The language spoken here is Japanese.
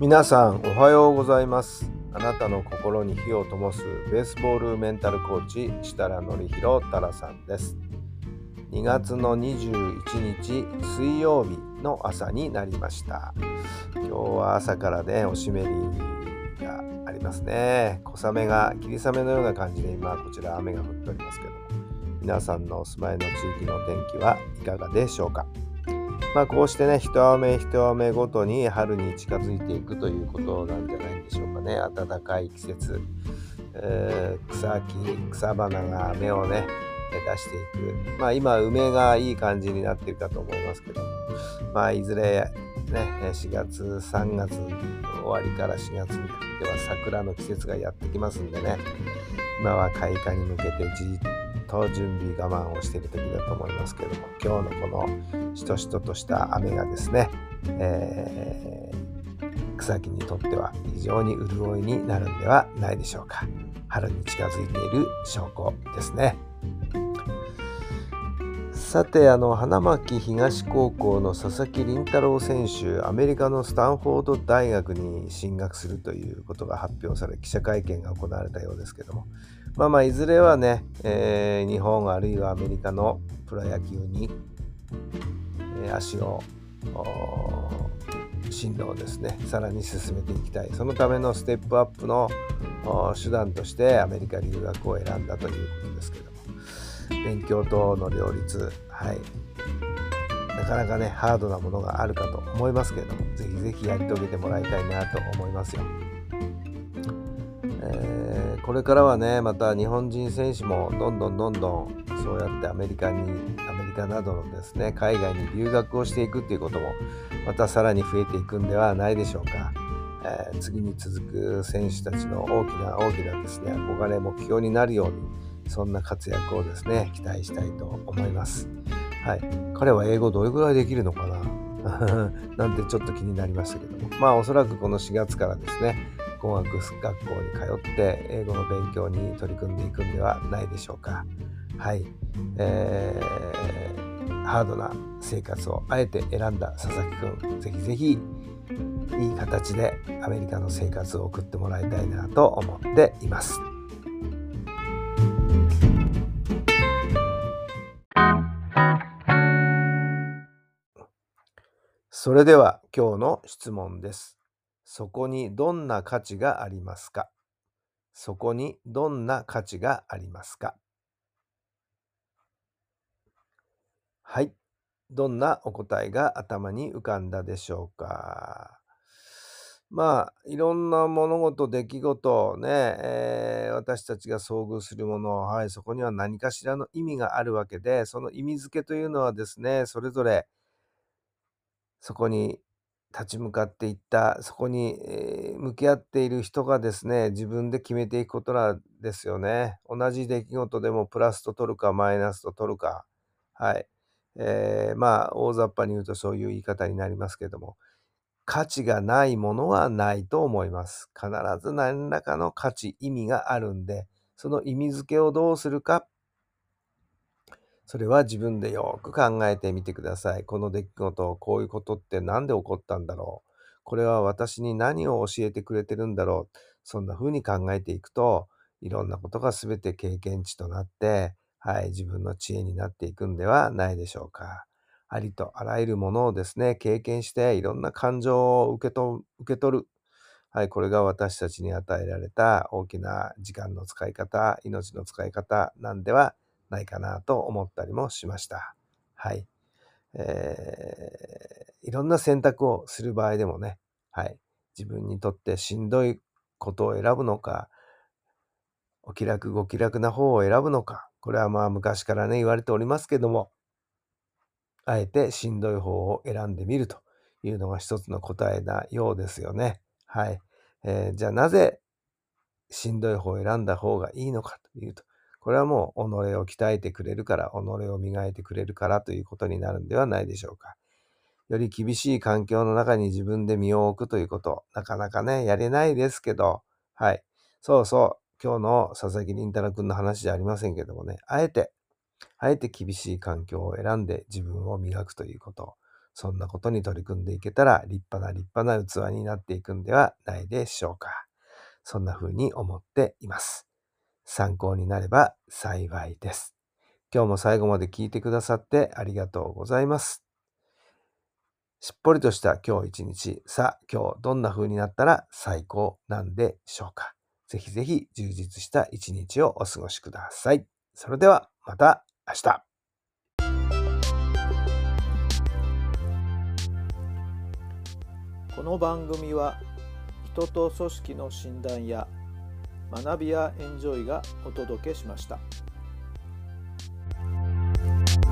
皆さんおはようございます。あなたの心に火を灯すベースボールメンタルコーチ設楽範弘太良さんです。2月の21日水曜日の朝になりました。今日は朝からねおしめりがありますね。小雨が霧雨のような感じで今こちら雨が降っておりますけども皆さんのお住まいの地域の天気はいかがでしょうか。まあ、こうしてね一雨一雨ごとに春に近づいていくということなんじゃないんでしょうかね。暖かい季節、えー草木草花が芽をね出していく。まあ今梅がいい感じになってるかと思いますけどまあいずれね4月3月終わりから4月にかけては桜の季節がやってきますんでね。今は開花に向けてじっと準備我慢をしている時だと思いますけれども今日のこのしとしととした雨がですね、えー草木にとっては非常に潤いになるんではないでしょうか。春に近づいている証拠ですね。さてあの花巻東高校の佐々木麟太郎選手アメリカのスタンフォード大学に進学するということが発表され記者会見が行われたようですけども。まあまあいずれはね、えー日本あるいはアメリカのプロ野球に、えー足を進路をですねさらに進めていきたい。そのためのステップアップの手段としてアメリカ留学を選んだということですけども。勉強との両立。はい。なかなかねハードなものがあるかと思いますけれどもぜひぜひやり遂げてもらいたいなと思いますよ。えーこれからはねまた日本人選手もどんどんどんどんそうやってアメリカにアメリカなどのですね海外に留学をしていくっていうこともまたさらに増えていくんではないでしょうか、えー次に続く選手たちの大きな大きなですね憧れ目標になるようにそんな活躍をですね期待したいと思います。はい。彼は英語どれぐらいできるのかな？なんてちょっと気になりましたけども。まあおそらくこの4月からですね語学学校に通って英語の勉強に取り組んでいくんではないでしょうか。はい、えーハードな生活をあえて選んだ佐々木くん。ぜひぜひいい形でアメリカの生活を送ってもらいたいなと思っています。それでは今日の質問です。そこにどんな価値がありますか？そこにどんな価値がありますか？はい。どんなお答えが頭に浮かんだでしょうか？まあ、いろんな物事、出来事、ね、えー私たちが遭遇するもの、はい、そこには何かしらの意味があるわけで、その意味付けというのはですね、それぞれそこに立ち向かっていった、そこに、向き合っている人がですね、自分で決めていくことなんですよね。同じ出来事でもプラスと取るかマイナスと取るか。はい。えーまあ、大雑把に言うとそういう言い方になりますけども、価値がないものはないと思います。必ず何らかの価値、意味があるんで、その意味付けをどうするか、それは自分でよく考えてみてください。この出来事、こういうことって何で起こったんだろう。これは私に何を教えてくれてるんだろう。そんな風に考えていくと、いろんなことが全て経験値となって、はい、自分の知恵になっていくんではないでしょうか。ありとあらゆるものをですね、経験して、いろんな感情を受けと受け取る。はい、これが私たちに与えられた大きな時間の使い方、命の使い方なんではないかなと思ったりもしました。はい。えーいろんな選択をする場合でもね、はい、自分にとってしんどいことを選ぶのか、お気楽ご気楽な方を選ぶのか、これはまあ昔からね、言われておりますけども、あえてしんどい方を選んでみるというのが一つの答えなようですよね。はい。えー、じゃあなぜしんどい方を選んだ方がいいのかというと、これはもう己を鍛えてくれるから、己を磨いてくれるからということになるんではないでしょうか。より厳しい環境の中に自分で身を置くということ、なかなかね、やれないですけど、はい。そうそう、今日の佐々木凛太郎くんの話じゃありませんけどもね、あえて、あえて厳しい環境を選んで自分を磨くということ、そんなことに取り組んでいけたら立派な立派な器になっていくんではないでしょうか。そんな風に思っています。参考になれば幸いです。今日も最後まで聞いてくださってありがとうございます。しっぽりとした今日一日。さあ、今日どんな風になったら最高なんでしょうか。ぜひぜひ充実した一日をお過ごしください。それではまた明日。この番組は人と組織の診断や学びやエンジョイがお届けしました。